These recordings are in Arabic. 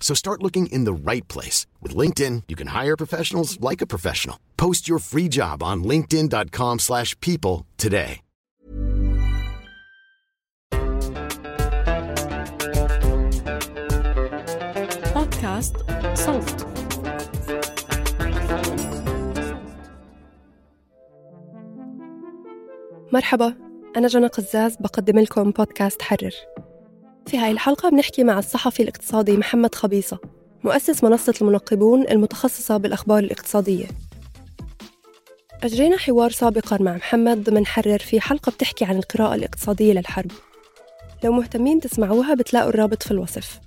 So start looking in the right place. With LinkedIn, you can hire professionals like a professional. Post your free job on linkedin.com slash people today. بودكاست صوت مرحبا أنا جنى قزاز بقدم لكم بودكاست حرر في هاي الحلقة بنحكي مع الصحفي الاقتصادي محمد خبيصة مؤسس منصة المنقبون المتخصصة بالأخبار الاقتصادية. أجرينا حوار سابقا مع محمد ضمن حرر في حلقة بتحكي عن القراءة الاقتصادية للحرب. لو مهتمين تسمعوها بتلاقوا الرابط في الوصف.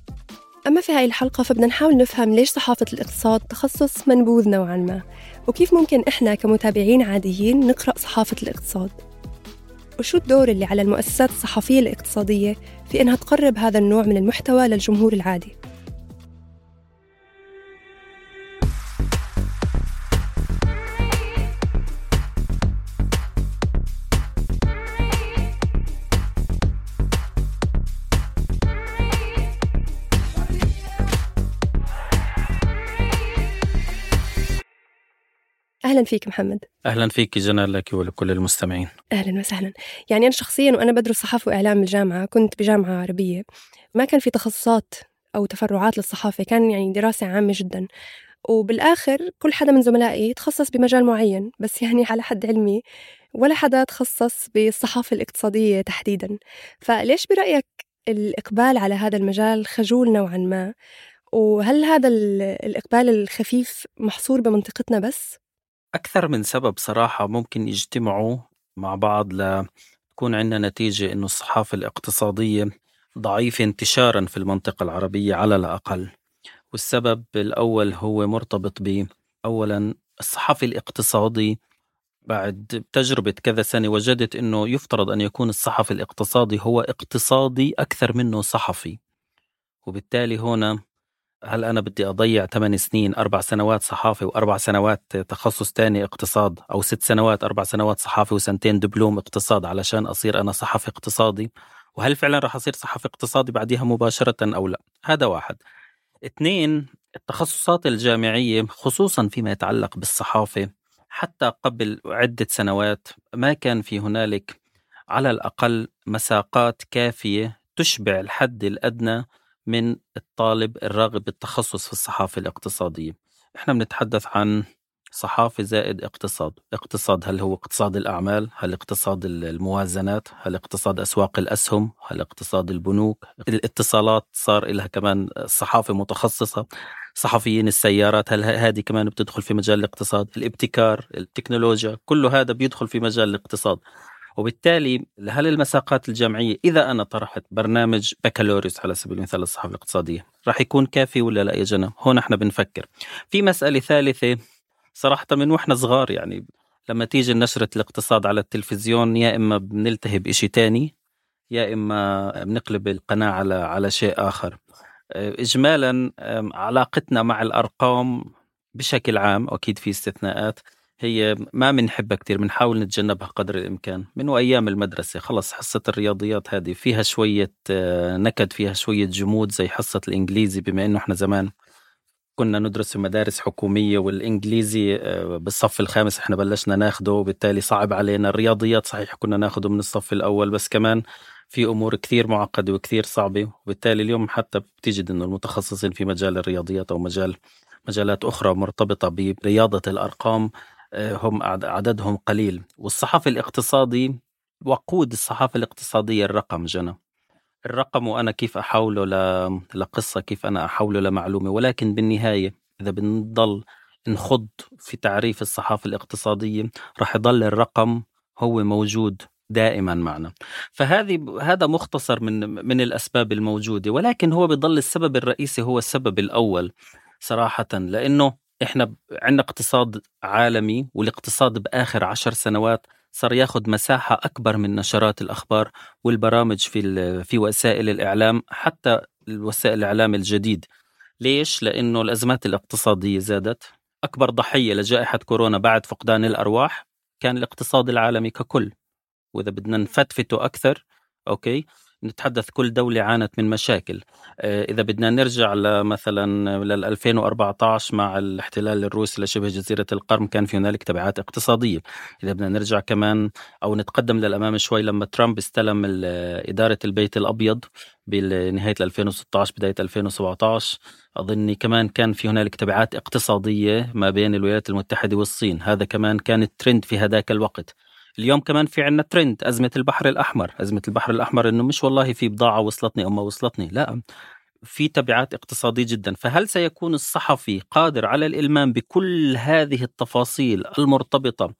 أما في هاي الحلقة فبدنا نحاول نفهم ليش صحافة الاقتصاد تخصص منبوذ نوعا ما وكيف ممكن إحنا كمتابعين عاديين نقرأ صحافة الاقتصاد. وشو الدور اللي على المؤسسات الصحفية الاقتصادية في إنها تقرب هذا النوع من المحتوى للجمهور العادي؟ أهلا فيك محمد. أهلا فيك جنى لك ولكل المستمعين. أهلا وسهلا. يعني أنا شخصيا وأنا بدرس صحافة وإعلام بالجامعة كنت بجامعة عربية ما كان في تخصصات أو تفرعات للصحافة كان يعني دراسة عامة جدا. وبالآخر كل حدا من زملائي تخصص بمجال معين بس يعني على حد علمي ولا حدا تخصص بالصحافة الاقتصادية تحديدا. فليش برأيك الإقبال على هذا المجال خجول نوعا ما؟ وهل هذا ال- الإقبال الخفيف محصور بمنطقتنا بس؟ أكثر من سبب صراحة ممكن يجتمعوا مع بعض لتكون عندنا نتيجة إنه الصحافة الاقتصادية ضعيفة انتشارا في المنطقة العربية على الأقل. والسبب الأول هو مرتبط ب أولا الصحافي الاقتصادي بعد تجربة كذا سنة وجدت أنه يفترض أن يكون الصحفي الاقتصادي هو اقتصادي أكثر منه صحفي. وبالتالي هنا هل أنا بدي أضيع 8 سنين أربع سنوات صحافة وأربع سنوات تخصص تاني اقتصاد أو ست سنوات أربع سنوات صحافة وسنتين دبلوم اقتصاد علشان أصير أنا صحفي اقتصادي؟ وهل فعلا رح أصير صحفي اقتصادي بعدها مباشرة أو لا؟ هذا واحد. اثنين التخصصات الجامعية خصوصا فيما يتعلق بالصحافة حتى قبل عدة سنوات ما كان في هنالك على الأقل مساقات كافية تشبع الحد الأدنى من الطالب الراغب بالتخصص في الصحافة الاقتصادية. إحنا بنتحدث عن صحافة زائد اقتصاد. اقتصاد هل هو اقتصاد الأعمال؟ هل اقتصاد الموازنات؟ هل اقتصاد أسواق الأسهم؟ هل اقتصاد البنوك؟ الاتصالات صار لها كمان صحافة متخصصة. صحفيين السيارات هل هذه كمان بتدخل في مجال الاقتصاد؟ الابتكار التكنولوجيا كل هذا بيدخل في مجال الاقتصاد. وبالتالي هل المساقات الجامعية إذا أنا طرحت برنامج بكالوريوس على سبيل المثال الصحافة الاقتصادية راح يكون كافي ولا لا يا جنى هون إحنا بنفكر. في مسألة ثالثة صراحة من وإحنا صغار يعني لما تيجي نشرة الاقتصاد على التلفزيون يا إما بنلتهي بإشي تاني يا إما بنقلب القناة على على شيء آخر. إجمالا علاقتنا مع الأرقام بشكل عام أكيد في استثناءات هي ما بنحبها كتير بنحاول نتجنبها قدر الإمكان. من أيام المدرسة خلص حصة الرياضيات هذه فيها شوية نكد فيها شوية جمود زي حصة الإنجليزي بما إنه إحنا زمان كنا ندرس في مدارس حكومية والإنجليزي بالصف الخامس إحنا بلشنا ناخده وبالتالي صعب علينا. الرياضيات صحيح كنا ناخده من الصف الأول بس كمان في أمور كثير معقدة وكثير صعبة. وبالتالي اليوم حتى بتجد إنه المتخصصين في مجال الرياضيات أو مجال مجالات أخرى مرتبطة برياضة الأرقام هم عددهم قليل. والصحفي الاقتصادي وقود الصحافة الاقتصادية الرقم جنى. الرقم وأنا كيف أحوله ل... لقصة كيف أنا أحوله لمعلومة. ولكن بالنهاية إذا بنضل نخض في تعريف الصحافة الاقتصادية رح يضل الرقم هو موجود دائما معنا. فهذه هذا مختصر من من الأسباب الموجودة. ولكن هو بيضل السبب الرئيسي هو السبب الأول صراحة. لأنه إحنا عندنا اقتصاد عالمي والاقتصاد بآخر عشر سنوات صار ياخذ مساحة أكبر من نشرات الأخبار والبرامج في في وسائل الإعلام حتى وسائل الإعلام الجديد. ليش؟ لأنه الأزمات الاقتصادية زادت. أكبر ضحية لجائحة كورونا بعد فقدان الأرواح كان الاقتصاد العالمي ككل. وإذا بدنا نفتفته أكثر أوكي؟ نتحدث كل دولة عانت من مشاكل. آه، إذا بدنا نرجع مثلا لل 2014 مع الاحتلال الروسي لشبه جزيرة القرم كان في هنالك تبعات اقتصادية. إذا بدنا نرجع كمان أو نتقدم للأمام شوي لما ترامب استلم إدارة البيت الأبيض بنهاية 2016 بداية 2017 أظني كمان كان في هنالك تبعات اقتصادية ما بين الولايات المتحدة والصين. هذا كمان كان الترند في هذاك الوقت. اليوم كمان في عنا ترند أزمة البحر الأحمر. أزمة البحر الأحمر إنه مش والله في بضاعة وصلتني أو ما وصلتني لا. في تبعات اقتصادية جدا. فهل سيكون الصحفي قادر على الإلمام بكل هذه التفاصيل المرتبطة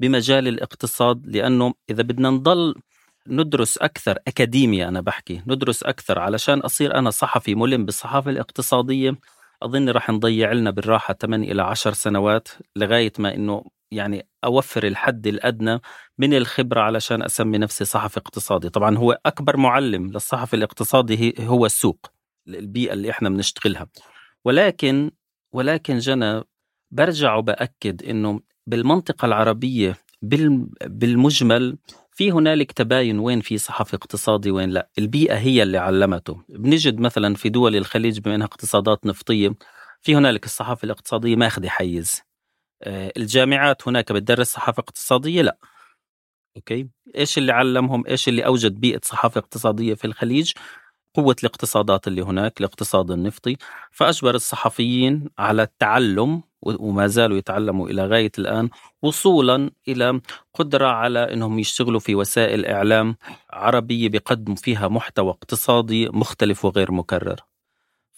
بمجال الاقتصاد؟ لأنه إذا بدنا نضل ندرس أكثر أكاديميا أنا بحكي ندرس أكثر علشان أصير أنا صحفي ملم بالصحافة الاقتصادية أظن رح نضيع لنا بالراحة 8 إلى 10 سنوات لغاية ما إنه يعني أوفر الحد الأدنى من الخبرة علشان أسمي نفسي صحفي اقتصادي. طبعا هو أكبر معلم للصحفي الاقتصادي هو السوق البيئة اللي إحنا بنشتغلها. ولكن ولكن جنى برجع وبأكد إنه بالمنطقة العربية بالمجمل في هنالك تباين وين في صحفي اقتصادي وين لا. البيئة هي اللي علمته. بنجد مثلا في دول الخليج بما أنها اقتصادات نفطية في هنالك الصحافة الاقتصادية ماخذة حيز الجامعات هناك بتدرس صحافة اقتصادية؟ لا. أوكي. إيش اللي علمهم؟ إيش اللي أوجد بيئة صحافة اقتصادية في الخليج؟ قوة الاقتصادات اللي هناك الاقتصاد النفطي. فأجبر الصحفيين على التعلم وما زالوا يتعلموا إلى غاية الآن وصولا إلى قدرة على أنهم يشتغلوا في وسائل إعلام عربية بيقدموا فيها محتوى اقتصادي مختلف وغير مكرر.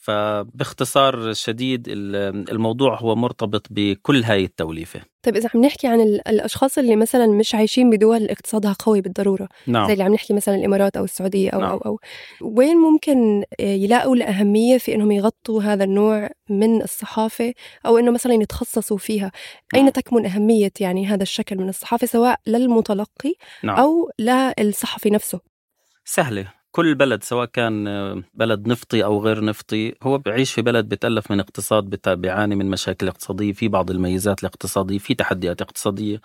فباختصار شديد الموضوع هو مرتبط بكل هاي التوليفة طيب إذا عم نحكي عن الأشخاص اللي مثلا مش عايشين بدول اقتصادها قوي بالضرورة نعم. زي اللي عم نحكي مثلا الإمارات أو السعودية أو, نعم. أو أو وين ممكن يلاقوا الأهمية في إنهم يغطوا هذا النوع من الصحافة أو إنه مثلا يتخصصوا فيها نعم. أين تكمن أهمية يعني هذا الشكل من الصحافة سواء للمتلقي نعم. أو للصحفي نفسه سهلة كل بلد سواء كان بلد نفطي أو غير نفطي هو بيعيش في بلد بتألف من اقتصاد بيعاني من مشاكل اقتصادية في بعض الميزات الاقتصادية في تحديات اقتصادية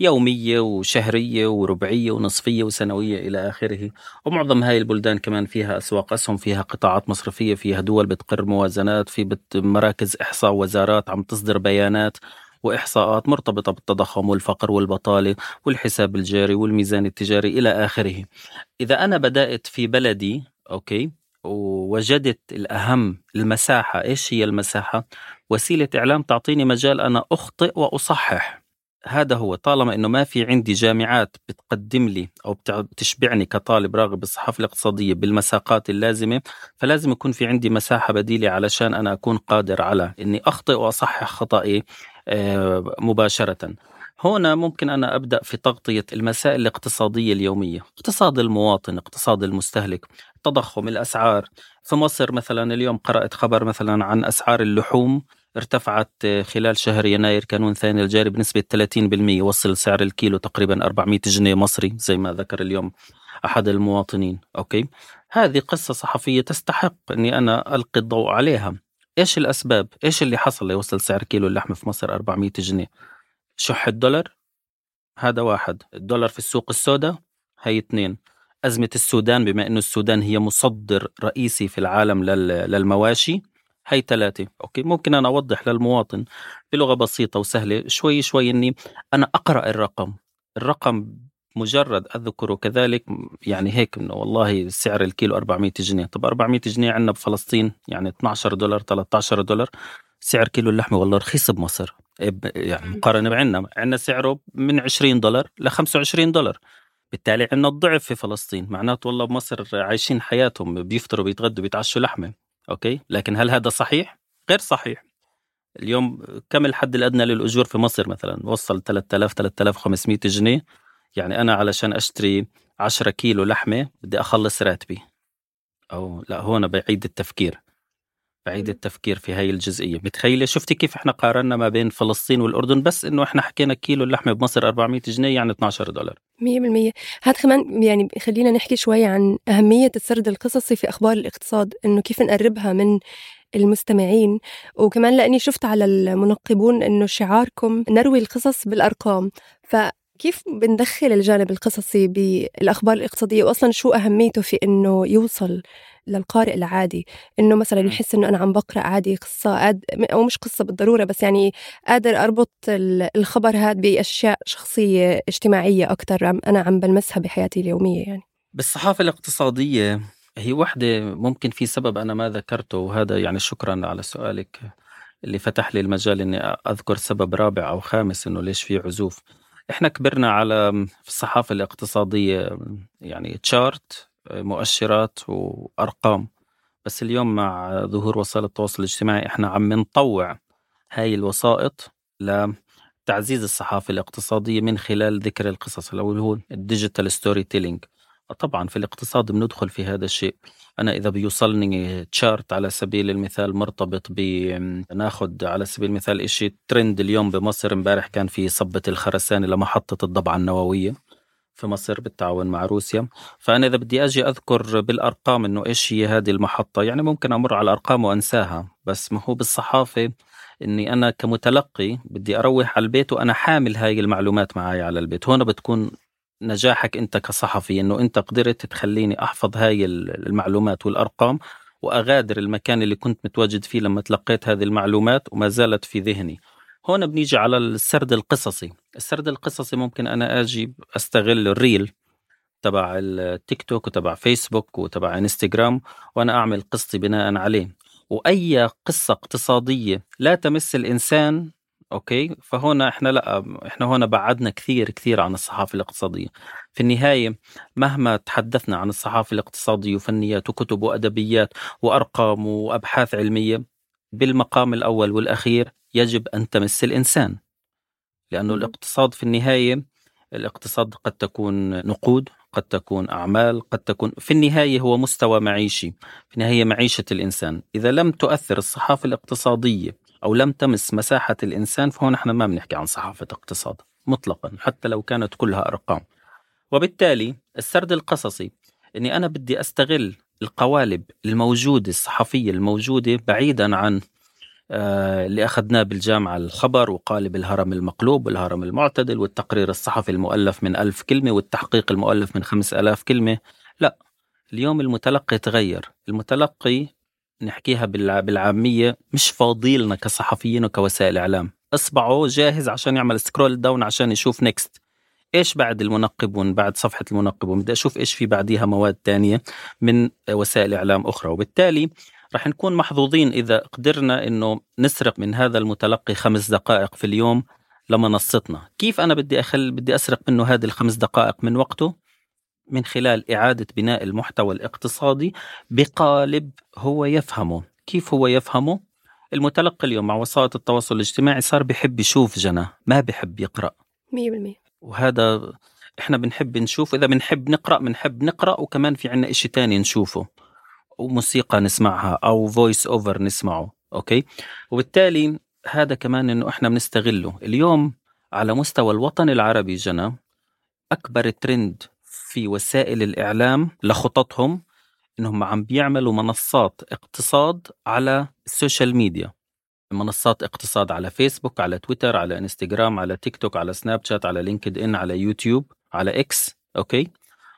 يومية وشهرية وربعية ونصفية وسنوية إلى آخره. ومعظم هاي البلدان كمان فيها أسواق أسهم فيها قطاعات مصرفية فيها دول بتقر موازنات في مراكز إحصاء وزارات عم تصدر بيانات. وإحصاءات مرتبطة بالتضخم والفقر والبطالة والحساب الجاري والميزان التجاري إلى آخره. إذا أنا بدأت في بلدي أوكي ووجدت الأهم المساحة إيش هي المساحة؟ وسيلة إعلام تعطيني مجال أنا أخطئ وأصحح. هذا هو طالما إنه ما في عندي جامعات بتقدم لي أو بتشبعني كطالب راغب بالصحافة الاقتصادية بالمساقات اللازمة فلازم يكون في عندي مساحة بديلة علشان أنا أكون قادر على إني أخطئ وأصحح خطأي آه، مباشرة. هنا ممكن أنا أبدأ في تغطية المسائل الاقتصادية اليومية اقتصاد المواطن اقتصاد المستهلك تضخم الأسعار. في مصر مثلا اليوم قرأت خبر مثلا عن أسعار اللحوم. ارتفعت خلال شهر يناير كانون ثاني الجاري بنسبة 30% وصل سعر الكيلو تقريبا 400 جنيه مصري زي ما ذكر اليوم أحد المواطنين. okay؟ هذه قصة صحفية تستحق أني أنا ألقي الضوء عليها. إيش الأسباب؟ إيش اللي حصل ليوصل سعر كيلو اللحم في مصر 400 جنيه؟ شح الدولار؟ هذا واحد، الدولار في السوق السوداء؟ هي اثنين، أزمة السودان بما أنه السودان هي مصدر رئيسي في العالم للمواشي هي ثلاثة okay ممكن أنا أوضح للمواطن بلغة بسيطة وسهلة. شوي شوي أني أنا أقرأ الرقم. الرقم مجرد أذكره كذلك يعني هيك إنه والله سعر الكيلو 400 جنيه. طب 400 جنيه عندنا بفلسطين يعني 12 دولار 13 دولار سعر كيلو اللحمة والله رخيص بمصر. يعني مقارنة بعنا. عندنا سعره من 20 دولار ل 25 دولار. بالتالي عندنا الضعف في فلسطين. معناته والله بمصر عايشين حياتهم بيفطروا بيتغدوا بيتعشوا لحمة. أوكي؟ لكن هل هذا صحيح؟ غير صحيح. اليوم كم الحد الأدنى للأجور في مصر مثلا؟ وصل 3000 3500 جنيه. يعني أنا علشان أشتري 10 كيلو لحمة بدي أخلص راتبي. أو لا هون بعيد التفكير. بعيد التفكير في هاي الجزئية. متخيلة؟ شفتي كيف إحنا قارنا ما بين فلسطين والأردن؟ بس إنه إحنا حكينا كيلو اللحمة بمصر 400 جنيه يعني 12 دولار. 100% هذا كمان يعني خلينا نحكي شوي عن أهمية السرد القصصي في أخبار الاقتصاد إنه كيف نقربها من المستمعين. وكمان لأني شفت على المنقبون إنه شعاركم نروي القصص بالأرقام. فكيف بندخل الجانب القصصي بالأخبار الاقتصادية؟ واصلا شو أهميته في إنه يوصل للقارئ العادي؟ إنه مثلا يحس إنه أنا عم بقرأ عادي قصة قاد أو مش قصة بالضرورة بس يعني قادر أربط الخبر هذا بأشياء شخصية اجتماعية أكثر أنا عم بلمسها بحياتي اليومية يعني. بالصحافة الاقتصادية هي وحدة ممكن في سبب أنا ما ذكرته وهذا يعني شكرا على سؤالك اللي فتح لي المجال إني أذكر سبب رابع أو خامس إنه ليش في عزوف. إحنا كبرنا على في الصحافة الاقتصادية يعني chart مؤشرات وأرقام. بس اليوم مع ظهور وسائل التواصل الاجتماعي إحنا عم نطوع هاي الوسائط لتعزيز الصحافة الاقتصادية من خلال ذكر القصص اللي هو ال digital storytelling طبعا في الاقتصاد بندخل في هذا الشيء. أنا إذا بيوصلني تشارت على سبيل المثال مرتبط بناخذ على سبيل المثال شيء ترند اليوم بمصر. امبارح كان في صبة الخرسانة لمحطة الضبعة النووية في مصر بالتعاون مع روسيا. فأنا إذا بدي أجي أذكر بالأرقام إنه إيش هي هذه المحطة يعني ممكن أمر على الأرقام وأنساها بس ما هو بالصحافة إني أنا كمتلقي بدي أروح على البيت وأنا حامل هاي المعلومات معي على البيت. هون بتكون نجاحك أنت كصحفي إنه أنت قدرت تخليني أحفظ هاي المعلومات والأرقام وأغادر المكان اللي كنت متواجد فيه لما تلقيت هذه المعلومات وما زالت في ذهني. هون بنيجي على السرد القصصي. السرد القصصي ممكن أنا آجي أستغل الريل تبع التيك توك وتبع فيسبوك وتبع إنستغرام وأنا أعمل قصتي بناء عليه. وأي قصة اقتصادية لا تمس الإنسان أوكي؟ فهنا إحنا لأ إحنا هنا بعدنا كثير كثير عن الصحافة الاقتصادية. في النهاية مهما تحدثنا عن الصحافة الاقتصادية وفنيات وكتب وأدبيات وأرقام وأبحاث علمية بالمقام الأول والأخير يجب أن تمس الإنسان. لأنه الاقتصاد في النهاية الاقتصاد قد تكون نقود قد تكون أعمال قد تكون في النهاية هو مستوى معيشي في النهاية معيشة الإنسان. إذا لم تؤثر الصحافة الاقتصادية أو لم تمس مساحة الإنسان فهون إحنا ما بنحكي عن صحافة اقتصاد مطلقا حتى لو كانت كلها أرقام. وبالتالي السرد القصصي أني أنا بدي أستغل القوالب الموجودة الصحفية الموجودة بعيدا عن آه اللي أخذناه بالجامعة الخبر وقالب الهرم المقلوب والهرم المعتدل والتقرير الصحفي المؤلف من ألف كلمة والتحقيق المؤلف من خمس ألاف كلمة. لا اليوم المتلقي تغير المتلقي نحكيها بالعامية مش فاضيلنا كصحفيين وكوسائل إعلام. إصبعه جاهز عشان يعمل scroll down عشان يشوف next إيش بعد المنقب بعد صفحة المنقب بدي أشوف إيش في بعديها مواد تانية من وسائل إعلام أخرى. وبالتالي رح نكون محظوظين إذا قدرنا إنه نسرق من هذا المتلقي خمس دقائق في اليوم لمنصتنا. كيف أنا بدي اخل بدي أسرق منه هذه الخمس دقائق من وقته؟ من خلال إعادة بناء المحتوى الاقتصادي بقالب هو يفهمه. كيف هو يفهمه؟ المتلقي اليوم مع وسائل التواصل الاجتماعي صار بحب يشوف جنى ما بحب يقرأ. 100% وهذا إحنا بنحب نشوف إذا بنحب نقرأ بنحب نقرأ وكمان في عنا إشي تاني نشوفه وموسيقى نسمعها أو voice over نسمعه أوكي؟ وبالتالي هذا كمان إنه إحنا بنستغله. اليوم على مستوى الوطن العربي جنى أكبر ترند في وسائل الإعلام لخططهم إنهم عم بيعملوا منصات اقتصاد على ال social media منصات اقتصاد على فيسبوك على تويتر على انستغرام على تيك توك على سناب شات على لينكد ان على يوتيوب على إكس أوكي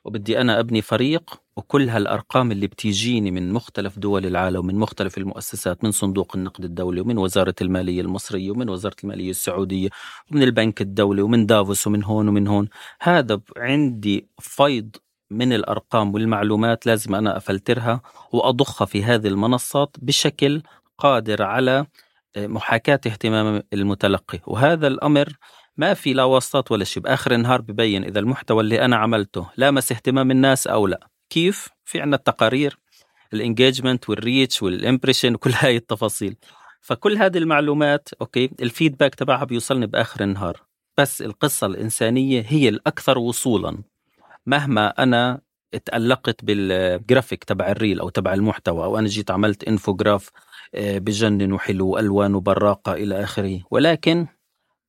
وبدي أنا أبني فريق وكل هالأرقام اللي بتيجيني من مختلف دول العالم ومن مختلف المؤسسات من صندوق النقد الدولي ومن وزارة المالية المصرية ومن وزارة المالية السعودية ومن البنك الدولي ومن دافوس ومن هون ومن هون. هذا عندي فيض من الأرقام والمعلومات لازم أنا أفلترها وأضخها في هذه المنصات بشكل قادر على محاكاة اهتمام المتلقي. وهذا الأمر ما في لا واسطات ولا شيء. بآخر النهار ببين إذا المحتوى اللي أنا عملته لامس اهتمام الناس أو لا. كيف؟ في عندنا التقارير ال engagement وال reach وال impression وكل هاي التفاصيل. فكل هذه المعلومات أوكي ال feedback تبعها بيوصلني بآخر النهار. بس القصة الإنسانية هي الأكثر وصولا. مهما أنا تألقت بالجرافيك تبع ال reel أو تبع المحتوى أو أنا جيت عملت infograph آه، بجنن وحلو وألوان وبراقة إلى آخره. ولكن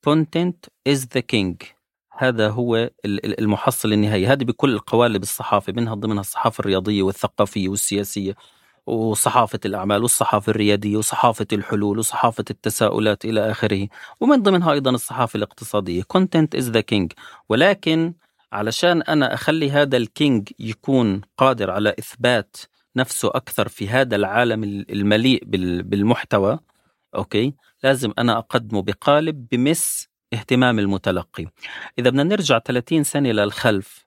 content is the king. هذا هو المحصل النهائي. هذه بكل القوالب الصحافة منها ضمنها الصحافة الرياضية والثقافية والسياسية وصحافة الأعمال والصحافة الريادية وصحافة الحلول وصحافة التساؤلات إلى آخره. ومن ضمنها أيضا الصحافة الاقتصادية. content is the king. ولكن علشان أنا أخلي هذا ال king يكون قادر على إثبات نفسه أكثر في هذا العالم المليء بالمحتوى أوكي؟ لازم أنا أقدمه بقالب بمس اهتمام المتلقي. إذا بدنا نرجع 30 سنة للخلف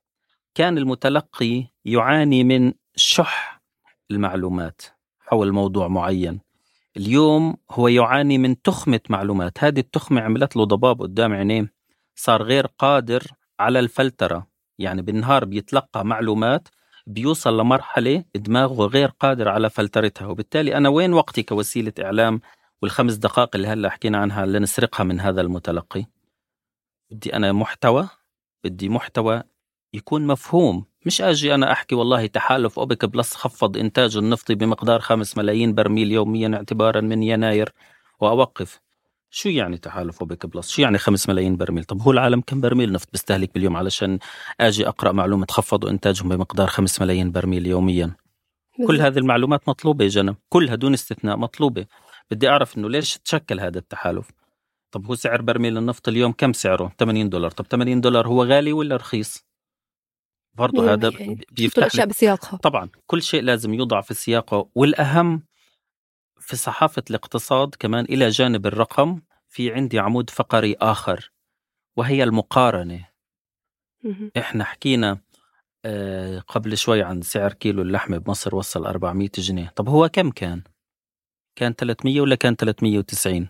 كان المتلقي يعاني من شح المعلومات حول موضوع معين. اليوم هو يعاني من تخمة معلومات. هذه التخمة عملت له ضباب قدام عينيه صار غير قادر على الفلترة. يعني بالنهار بيتلقى معلومات بيوصل لمرحلة دماغه غير قادر على فلترتها. وبالتالي أنا وين وقتي كوسيلة إعلام والخمس دقائق اللي هلا حكينا عنها لنسرقها من هذا المتلقي. بدي أنا محتوى بدي محتوى يكون مفهوم. مش أجي أنا أحكي والله تحالف أوبك بلس خفض انتاجه النفطي بمقدار 5 ملايين برميل يوميا اعتبارا من يناير. وأوقف. شو يعني تحالف أوبك بلس شو يعني 5 ملايين برميل؟ طب هو العالم كم برميل نفط بيستهلك باليوم علشان أجي أقرأ معلومة خفضوا إنتاجهم بمقدار 5 ملايين برميل يوميا؟ كل هذه المعلومات مطلوبة يا جنى كلها دون استثناء مطلوبة. بدي أعرف إنه ليش تشكل هذا التحالف؟ طب هو سعر برميل النفط اليوم كم سعره؟ 80 دولار. طب 80 دولار هو غالي ولا رخيص؟ برضه هذا بيفتح الأشياء بسياقها. طبعا كل شيء لازم يوضع في سياقه والأهم في صحافة الاقتصاد كمان إلى جانب الرقم في عندي عمود فقري آخر وهي المقارنة. إحنا حكينا آه، قبل شوي عن سعر كيلو اللحمة بمصر وصل 400 جنيه. طب هو كم كان؟ كان 300 ولا كان 390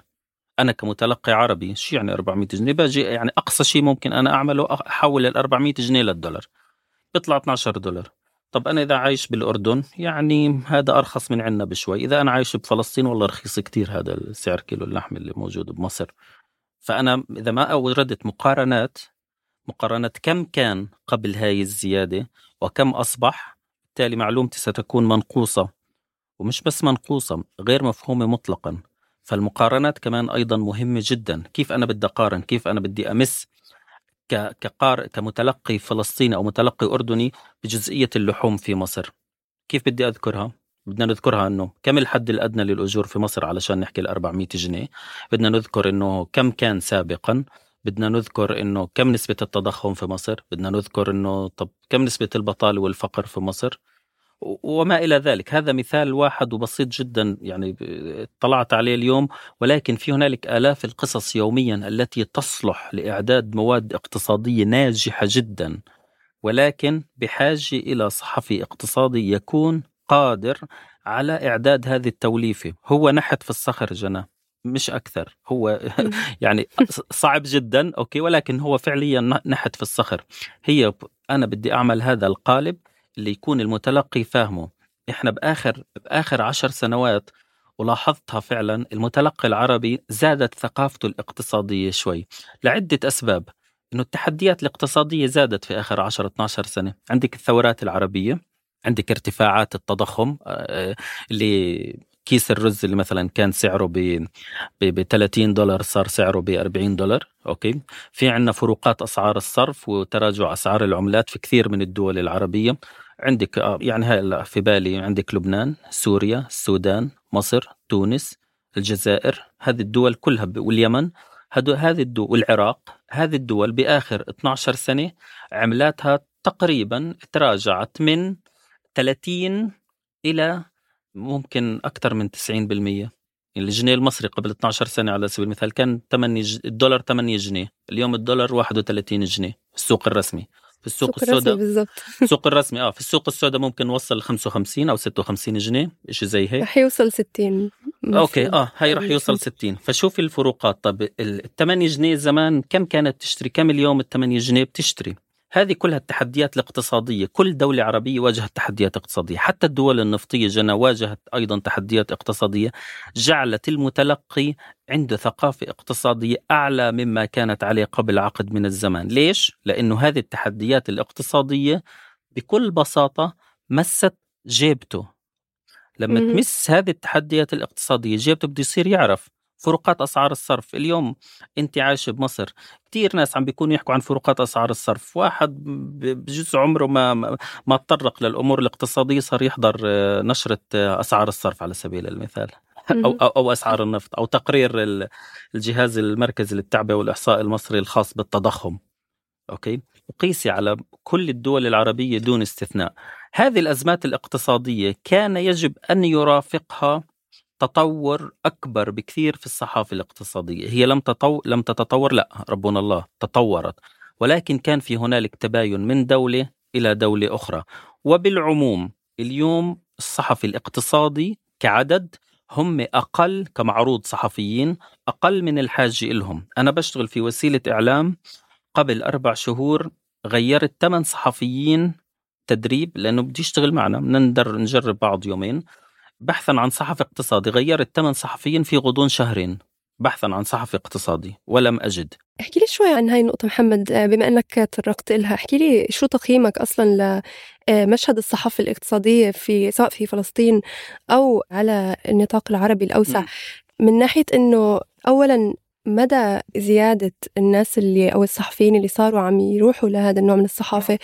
أنا كمتلقي عربي شو يعني 400 جنيه؟ باجي يعني أقصى شيء ممكن أنا أعمله أحول ال 400 جنيه للدولار. بيطلع 12 دولار. طب أنا إذا عايش بالأردن يعني هذا أرخص من عندنا بشوي. إذا أنا عايش بفلسطين والله رخيص كتير هذا السعر كيلو اللحم اللي موجود بمصر. فأنا إذا ما أوردت مقارنات مقارنة كم كان قبل هاي الزيادة وكم أصبح بالتالي معلومتي ستكون منقوصة. ومش بس منقوصة غير مفهومة مطلقا. فالمقارنات كمان أيضا مهمة جدا. كيف أنا بدي أقارن؟ كيف أنا بدي أمس كقار كمتلقي فلسطيني أو متلقي أردني بجزئية اللحوم في مصر؟ كيف بدي أذكرها؟ بدنا نذكرها إنه كم الحد الأدنى للأجور في مصر علشان نحكي ال 400 جنيه. بدنا نذكر إنه كم كان سابقا. بدنا نذكر إنه كم نسبة التضخم في مصر. بدنا نذكر إنه طب كم نسبة البطالة والفقر في مصر. وما إلى ذلك. هذا مثال واحد وبسيط جدا يعني طلعت عليه اليوم ولكن في هنالك آلاف القصص يوميا التي تصلح لإعداد مواد اقتصادية ناجحة جدا ولكن بحاجة إلى صحفي اقتصادي يكون قادر على إعداد هذه التوليفة. هو نحت في الصخر جنى مش أكثر. هو يعني صعب جدا أوكي ولكن هو فعليا نحت في الصخر. هي أنا بدي أعمل هذا القالب اللي يكون المتلقي فاهمه. إحنا بآخر بآخر عشر سنوات ولاحظتها فعلا المتلقي العربي زادت ثقافته الاقتصادية شوي لعدة أسباب. إنه التحديات الاقتصادية زادت في آخر 10 12 سنة. عندك الثورات العربية عندك ارتفاعات التضخم آه، اللي كيس الرز اللي مثلا كان سعره ب ب 30 دولار صار سعره ب 40 دولار أوكي؟ في عندنا فروقات أسعار الصرف وتراجع أسعار العملات في كثير من الدول العربية. عندك آه، يعني هلا في بالي عندك لبنان سوريا السودان مصر تونس الجزائر هذه الدول كلها واليمن هذه الدول والعراق هذه الدول بآخر 12 سنة عملاتها تقريبا تراجعت من 30 إلى ممكن أكثر من 90% يعني الجنيه المصري قبل 12 سنة على سبيل المثال كان 8 الدولار 8 جنيه اليوم الدولار 31 جنيه السوق الرسمي. في السوق السوداء. بالضبط. السوق الرسمي آه في السوق السوداء ممكن نوصل ل 55 أو 56 جنيه شيء زي هيك. رح يوصل 60 أوكي آه هاي رح يوصل شوي. 60 فشوفي الفروقات. طب ال 8 جنيه زمان كم كانت تشتري؟ كم اليوم ال 8 جنيه بتشتري؟ هذه كلها التحديات الاقتصادية. كل دولة عربية واجهت تحديات اقتصادية. حتى الدول النفطية جنى واجهت أيضا تحديات اقتصادية. جعلت المتلقي عنده ثقافة اقتصادية أعلى مما كانت عليه قبل عقد من الزمان. ليش؟ لأنه هذه التحديات الاقتصادية بكل بساطة مست جيبته. لما. تمس هذه التحديات الاقتصادية جيبته بده يصير يعرف فروقات أسعار الصرف. اليوم أنت عايش بمصر كثير ناس عم بيكونوا يحكوا عن فروقات أسعار الصرف. واحد بجزء عمره ما ما تطرق للأمور الاقتصادية صار يحضر آه، نشرة آه، أسعار الصرف على سبيل المثال. أو. أو, أو أسعار النفط أو تقرير ال- الجهاز المركزي للتعبئة والإحصاء المصري الخاص بالتضخم. أوكي؟ وقيسي على كل الدول العربية دون استثناء. هذه الأزمات الاقتصادية كان يجب أن يرافقها تطور أكبر بكثير في الصحافة الاقتصادية. هي لم تطو... لم تتطور لا ربنا الله تطورت. ولكن كان في هنالك تباين من دولة إلى دولة أخرى. وبالعموم اليوم الصحفي الاقتصادي كعدد هم أقل كمعروض صحفيين أقل من الحاجة إلهم. أنا بشتغل في وسيلة إعلام. قبل أربع شهور غيرت ثمان صحفيين تدريب لأنه بدي يشتغل معنا. بدنا نجرب بعض يومين. بحثا عن صحفي اقتصادي غيرت ثمان صحفيين في غضون شهرين. بحثا عن صحفي اقتصادي ولم أجد. احكي لي شوي عن هاي النقطة محمد آه، بما إنك تطرقت لها احكي لي شو تقييمك أصلا لمشهد الصحافة الاقتصادية في سواء في فلسطين أو على النطاق العربي الأوسع؟ مم. من ناحية إنه اولا مدى زيادة الناس اللي أو الصحفيين اللي صاروا عم يروحوا لهذا النوع من الصحافة؟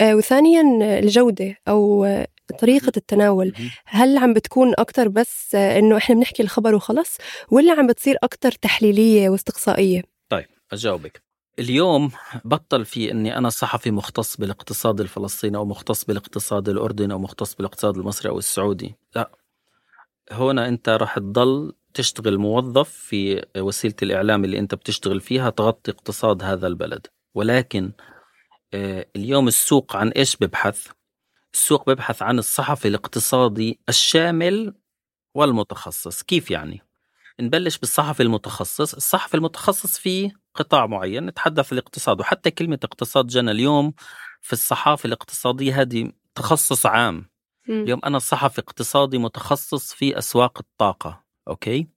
آه، وثانيا الجودة أو طريقة التناول. هل عم بتكون أكتر بس إنه إحنا بنحكي الخبر وخلص ولا عم بتصير أكتر تحليلية واستقصائية؟ طيب أجاوبك. اليوم بطل في أني أنا صحفي مختص بالاقتصاد الفلسطيني أو مختص بالاقتصاد الأردني أو مختص بالاقتصاد المصري أو السعودي. لا. هنا أنت راح تضل تشتغل موظف في وسيلة الإعلام اللي أنت بتشتغل فيها تغطي اقتصاد هذا البلد. ولكن آه، اليوم السوق عن إيش ببحث؟ السوق ببحث عن الصحفي الاقتصادي الشامل والمتخصص. كيف يعني؟ نبلش بالصحفي المتخصص. الصحفي المتخصص في قطاع معين نتحدث الاقتصاد وحتى كلمة اقتصاد جنى اليوم في الصحافة الاقتصادية هذه تخصص عام. اليوم أنا صحفي اقتصادي متخصص في أسواق الطاقة أوكي؟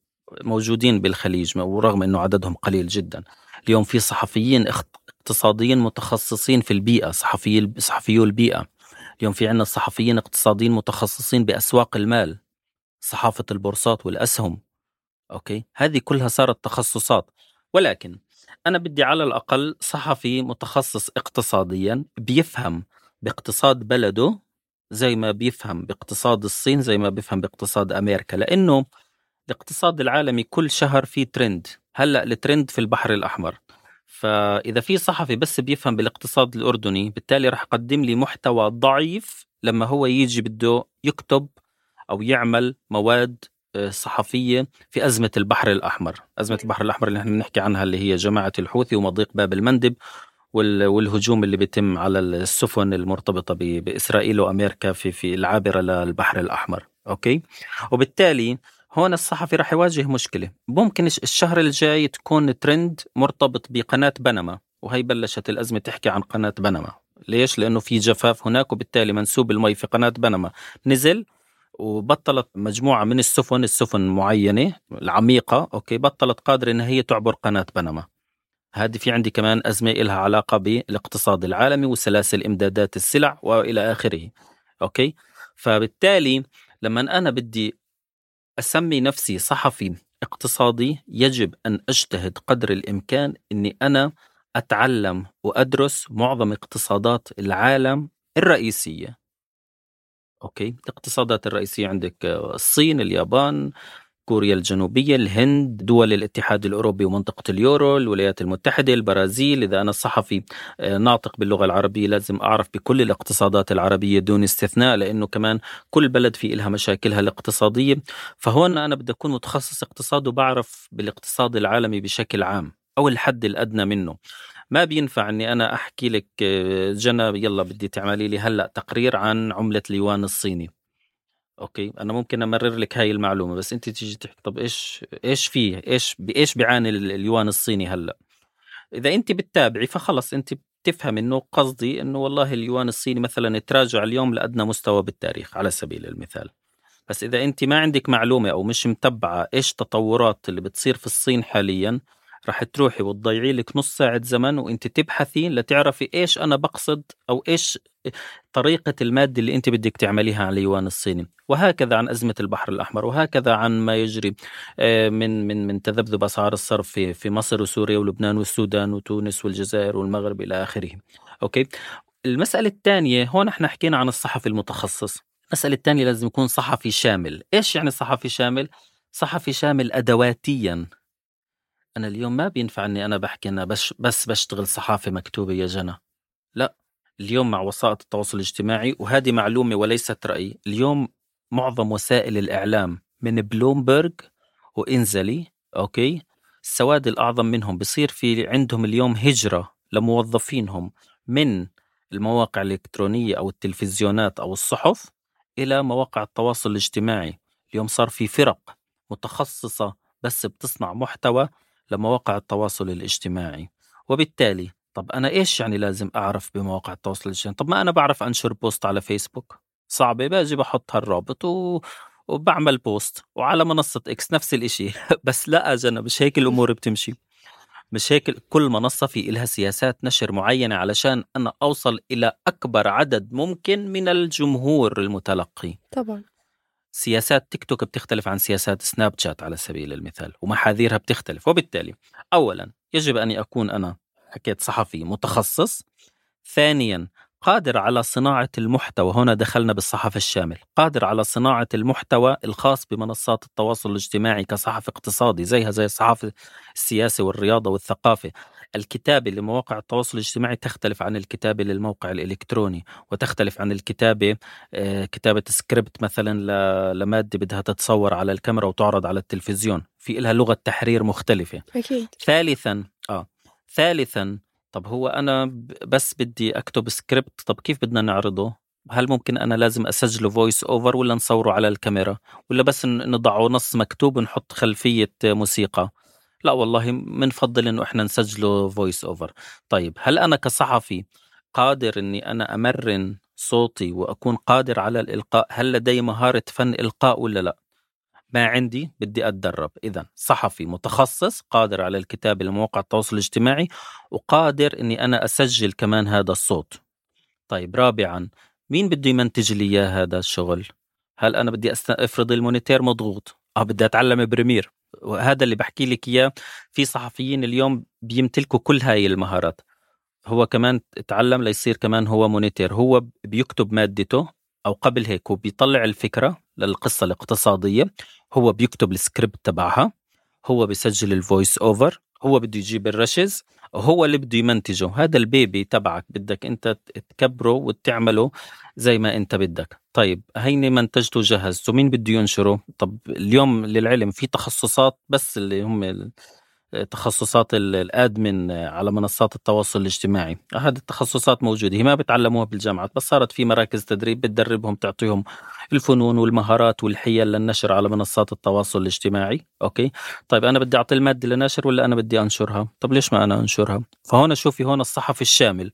موجودين بالخليج ورغم أنه عددهم قليل جدا. اليوم في صحفيين اقتصاديين متخصصين في البيئة صحفي صحفيو البيئة. اليوم في عندنا صحفيين اقتصاديين متخصصين بأسواق المال صحافة البورصات والأسهم. أوكي؟ هذه كلها صارت تخصصات. ولكن أنا بدي على الأقل صحفي متخصص اقتصاديا بيفهم باقتصاد بلده زي ما بيفهم باقتصاد الصين زي ما بيفهم باقتصاد أمريكا لأنه الاقتصاد العالمي كل شهر في ترند هلأ الترند في البحر الأحمر. فإذا في صحفي بس بيفهم بالاقتصاد الأردني بالتالي رح يقدم لي محتوى ضعيف لما هو يجي بده يكتب أو يعمل مواد آه، صحفية في أزمة البحر الأحمر. أزمة البحر الأحمر اللي نحن بنحكي عنها اللي هي جماعة الحوثي ومضيق باب المندب وال- والهجوم اللي بيتم على السفن المرتبطة ب- بإسرائيل وأمريكا في في العابرة للبحر الأحمر. أوكي؟ وبالتالي هون الصحفي رح يواجه مشكلة. ممكن الش- الشهر الجاي تكون ترند مرتبط بقناة بنما وهي بلشت الأزمة تحكي عن قناة بنما. ليش؟ لأنه في جفاف هناك وبالتالي منسوب المي في قناة بنما. نزل وبطلت مجموعة من السفن السفن معينة العميقة أوكي بطلت قادرة إن هي تعبر قناة بنما. هذه في عندي كمان أزمة إلها علاقة بالاقتصاد العالمي وسلاسل إمدادات السلع وإلى آخره أوكي؟ فبالتالي لما أنا بدي أسمي نفسي صحفي اقتصادي يجب أن أجتهد قدر الإمكان أني أنا أتعلم وأدرس معظم اقتصادات العالم الرئيسية. أوكي؟ الاقتصادات الرئيسية عندك آه، الصين اليابان كوريا الجنوبية الهند دول الاتحاد الأوروبي ومنطقة اليورو الولايات المتحدة البرازيل. إذا أنا صحفي آه، ناطق باللغة العربية لازم أعرف بكل الاقتصادات العربية دون استثناء لأنه كمان كل بلد في إلها مشاكلها الاقتصادية. فهون أنا بدي أكون متخصص اقتصاد وبعرف بالاقتصاد العالمي بشكل عام أو الحد الأدنى منه. ما بينفع إني أنا أحكي لك آه، جنى يلا بدي تعملي لي هلأ تقرير عن عملة اليوان الصيني. أوكي؟ أنا ممكن أمرر لك هاي المعلومة بس أنت تيجي تحكي طب إيش إيش فيه؟ إيش بايش بيعاني اليوان الصيني هلأ؟ إذا أنت بتتابعي فخلص أنت بتفهم إنه قصدي إنه والله اليوان الصيني مثلا تراجع اليوم لأدنى مستوى بالتاريخ على سبيل المثال. بس إذا أنت ما عندك معلومة أو مش متبعة إيش تطورات اللي بتصير في الصين حاليا رح تروحي وتضيعي لك نص ساعة زمن وإنت تبحثي لتعرفي إيش أنا بقصد أو إيش طريقة المادة اللي إنت بدك تعمليها على اليوان الصيني. وهكذا عن أزمة البحر الأحمر وهكذا عن ما يجري آه، من من من تذبذب أسعار الصرف في في مصر وسوريا ولبنان والسودان وتونس والجزائر والمغرب إلى آخره. أوكي؟ المسألة الثانية هون إحنا حكينا عن الصحفي المتخصص. المسألة الثانية لازم يكون صحفي شامل. إيش يعني صحفي شامل؟ صحفي شامل أدواتيا. أنا اليوم ما بينفع إني أنا بحكي أنا بس بس بشتغل صحافة مكتوبة يا جنى. لا اليوم مع وسائط التواصل الاجتماعي وهذه معلومة وليست رأي. اليوم معظم وسائل الإعلام من بلومبرج وإنزلي أوكي؟ السواد الأعظم منهم بصير في عندهم اليوم هجرة لموظفينهم من المواقع الإلكترونية أو التلفزيونات أو الصحف إلى مواقع التواصل الاجتماعي. اليوم صار في فرق متخصصة بس بتصنع محتوى لمواقع التواصل الاجتماعي. وبالتالي طب أنا إيش يعني لازم أعرف بمواقع التواصل الاجتماعي؟ طب ما أنا بعرف أنشر post على فيسبوك. صعبة باجي بحط هالرابط و... وبعمل post. وعلى منصة إكس نفس الإشي. بس لا جنى مش هيك الأمور بتمشي. مش هيك كل منصة في إلها سياسات نشر معينة علشان أنا أوصل إلى أكبر عدد ممكن من الجمهور المتلقي. طبعا. سياسات تيك توك بتختلف عن سياسات سناب شات على سبيل المثال ومحاذيرها بتختلف. وبالتالي أولا يجب أن أكون أنا حكيت صحفي متخصص. ثانيا قادر على صناعة المحتوى. هنا دخلنا بالصحف الشامل. قادر على صناعة المحتوى الخاص بمنصات التواصل الاجتماعي كصحف اقتصادي زيها زي الصحافة السياسة والرياضة والثقافة. الكتابة لمواقع التواصل الاجتماعي تختلف عن الكتابة للموقع الإلكتروني وتختلف عن الكتابة آه، كتابة سكريبت مثلا لمادة بدها تتصور على الكاميرا وتعرض على التلفزيون في لها لغة تحرير مختلفة. أكيد. ثالثا آه ثالثا طب هو أنا بس بدي أكتب سكريبت طب كيف بدنا نعرضه؟ هل ممكن أنا لازم أسجله voice over ولا نصوره على الكاميرا؟ ولا بس نضعه نص مكتوب ونحط خلفية موسيقى؟ لا والله بنفضل إنه إحنا نسجله voice over طيب هل أنا كصحفي قادر إني أنا أمرن صوتي وأكون قادر على الإلقاء؟ هل لدي مهارة فن إلقاء ولا لا؟ ما عندي بدي أتدرب. إذا صحفي متخصص قادر على الكتابة لمواقع التواصل الاجتماعي وقادر أني أنا أسجل كمان هذا الصوت. طيب رابعا مين بده يمنتج لي إياه هذا الشغل؟ هل أنا بدي أفرض المونتير مضغوط؟ أه بدي أتعلم Premiere. وهذا اللي بحكي لك إياه في صحفيين اليوم بيمتلكوا كل هاي المهارات. هو كمان تعلم ليصير كمان هو مونتير. هو بيكتب مادته أو قبل هيك هو بيطلع الفكرة للقصة الاقتصادية. هو بيكتب السكريبت تبعها. هو بيسجل ال voice over هو بده يجيب ال rushes. وهو اللي بده يمنتجه. هذا ال baby تبعك بدك أنت تكبره وتعمله زي ما أنت بدك. طيب هيني منتجته جهز ومين بده ينشره؟ طب اليوم للعلم في تخصصات بس اللي هم تخصصات الأدمن على منصات التواصل الاجتماعي. هذه التخصصات موجودة هي ما بتعلموها بالجامعات بس صارت في مراكز تدريب بتدربهم تعطيهم الفنون والمهارات والحيل للنشر على منصات التواصل الاجتماعي. أوكي؟ طيب أنا بدي أعطي المادة لنشر ولا أنا بدي أنشرها؟ طب ليش ما أنا أنشرها؟ فهون شوفي هون الصحفي الشامل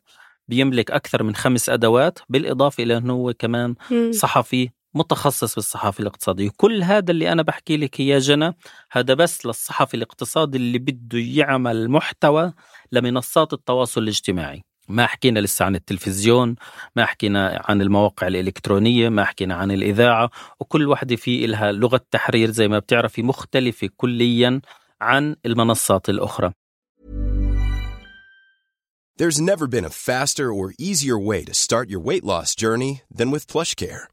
بيملك أكثر من خمس أدوات بالإضافة إلى إنه هو كمان صحفي متخصص بالصحافة الاقتصادية. كل هذا اللي أنا بحكي لك يا جنى هذا بس للصحفي الاقتصادي اللي بده يعمل محتوى لمنصات التواصل الاجتماعي. ما حكينا لسه عن التلفزيون ما حكينا عن المواقع الإلكترونية ما حكينا عن الإذاعة وكل واحدة في إلها لغة تحرير زي ما بتعرفي مختلفة كليا عن المنصات الأخرى. There's never been a faster or easier way to start your weight loss journey than with PlushCare.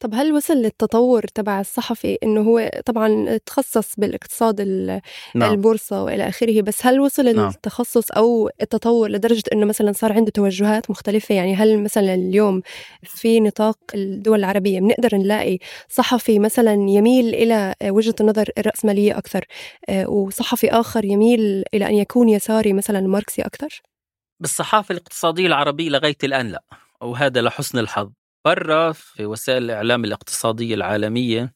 طب هل وصل للتطور تبع الصحفي إنه هو طبعا تخصص بالاقتصاد ال- نعم. البورصة وإلى آخره بس هل وصل نعم. التخصص أو التطور لدرجة إنه مثلا صار عنده توجهات مختلفة؟ يعني هل مثلا اليوم في نطاق الدول العربية بنقدر نلاقي صحفي مثلا يميل إلى وجهة النظر الرأسمالية أكثر آه، وصحفي آخر يميل إلى أن يكون يساري مثلا ماركسي أكثر؟ بالصحافة الاقتصادية العربية لغاية الآن لا وهذا لحسن الحظ. برا في وسائل الإعلام الاقتصادية العالمية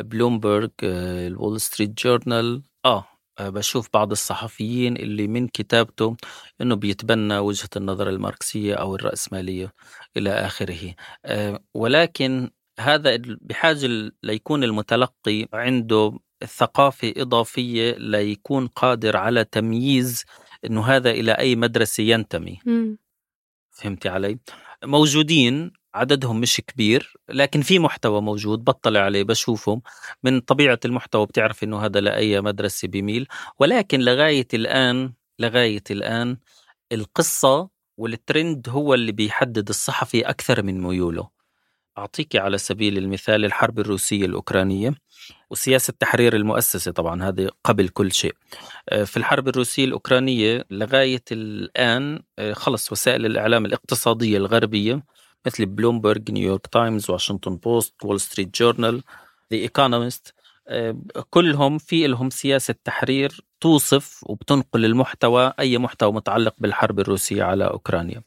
بلومبرج آه، الوول ستريت جورنال. آه آه، بشوف بعض الصحفيين اللي من كتابته إنه بيتبنى وجهة النظر الماركسية أو الرأسمالية إلى آخره. آه، ولكن هذا ل- ليكون المتلقي عنده ثقافة إضافية ليكون قادر على تمييز إنه هذا إلى أي مدرسة ينتمي. فهمتي علي؟ موجودين عددهم مش كبير لكن في محتوى موجود بطلع عليه بشوفه من طبيعة المحتوى بتعرف إنه هذا لأي مدرسة بيميل ولكن لغاية الآن لغاية الآن القصة والترند هو اللي بيحدد الصحفي أكثر من ميوله. أعطيك على سبيل المثال الحرب الروسية الأوكرانية وسياسة تحرير المؤسسة طبعا هذه قبل كل شيء. آه، في الحرب الروسية الأوكرانية لغاية الآن آه، خلص وسائل الإعلام الاقتصادية الغربية مثل بلومبرج نيويورك تايمز واشنطن بوست وول ستريت جورنال ذا ايكونومست كلهم في لهم سياسة تحرير توصف وبتنقل المحتوى أي محتوى متعلق بالحرب الروسية على أوكرانيا.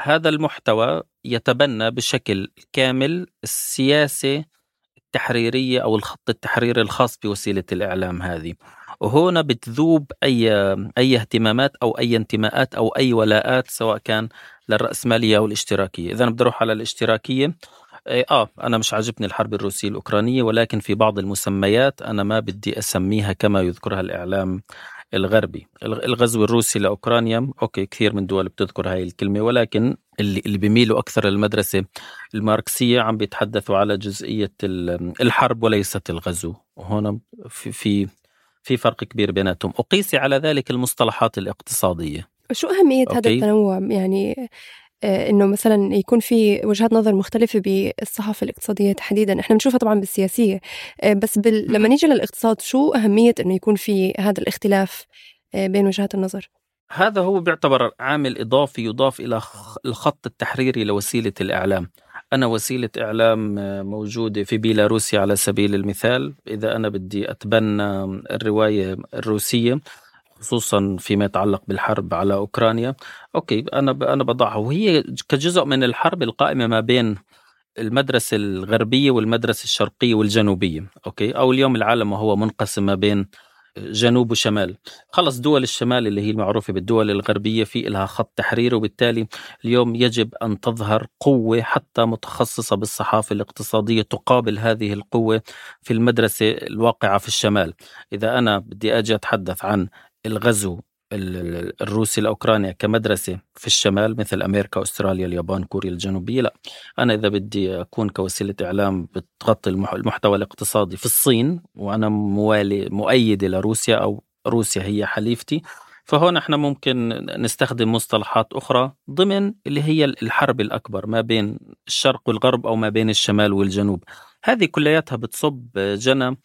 هذا المحتوى يتبنى بشكل كامل السياسة التحريرية أو الخط التحريري الخاص بوسيلة الإعلام هذه. وهنا بتذوب أي أي اهتمامات أو أي انتماءات أو أي ولاءات سواء كان للرأسمالية أو الاشتراكية إذا أنا بدي أروح على الاشتراكية. إيه، آه أنا مش عاجبني الحرب الروسية الأوكرانية ولكن في بعض المسميات أنا ما بدي أسميها كما يذكرها الإعلام الغربي. الغ- الغزو الروسي لأوكرانيا أوكي كثير من دول بتذكر هاي الكلمة ولكن اللي, اللي بيميلوا أكثر للمدرسة الماركسية عم بيتحدثوا على جزئية ال- الحرب وليست الغزو. وهنا في في في فرق كبير بيناتهم. وقيسي على ذلك المصطلحات الاقتصادية. شو أهمية هذا أوكي. التنوع؟ يعني آه، إنه مثلا يكون في وجهات نظر مختلفة بالصحافة الاقتصادية تحديدا. إحنا بنشوفها طبعا بالسياسية. آه، بس بال... لما نيجي للاقتصاد شو أهمية إنه يكون في هذا الاختلاف آه، بين وجهات النظر؟ هذا هو بيعتبر عامل إضافي يضاف إلى خ- الخط التحريري لوسيلة الإعلام. أنا وسيلة إعلام موجودة في بيلاروسيا على سبيل المثال. إذا أنا بدي أتبنى الرواية الروسية خصوصا فيما يتعلق بالحرب على أوكرانيا أوكي أنا ب- أنا بضعها. وهي كجزء من الحرب القائمة ما بين المدرسة الغربية والمدرسة الشرقية والجنوبية أوكي أو اليوم العالم وهو منقسم ما بين جنوب وشمال. خلص دول الشمال اللي هي المعروفة بالدول الغربية في لها خط تحرير وبالتالي اليوم يجب أن تظهر قوة حتى متخصصة بالصحافة الاقتصادية تقابل هذه القوة في المدرسة الواقعة في الشمال. إذا أنا بدي أجي أتحدث عن الغزو ال- ال- الروسي لأوكرانيا كمدرسة في الشمال مثل أمريكا أستراليا اليابان كوريا الجنوبية لا. أنا إذا بدي أكون كوسيلة إعلام بتغطي المح- المحتوى الاقتصادي في الصين وأنا موالي مؤيدة لروسيا أو روسيا هي حليفتي فهون إحنا ممكن نستخدم مصطلحات أخرى ضمن اللي هي الحرب الأكبر ما بين الشرق والغرب أو ما بين الشمال والجنوب. هذه كلياتها بتصب جنى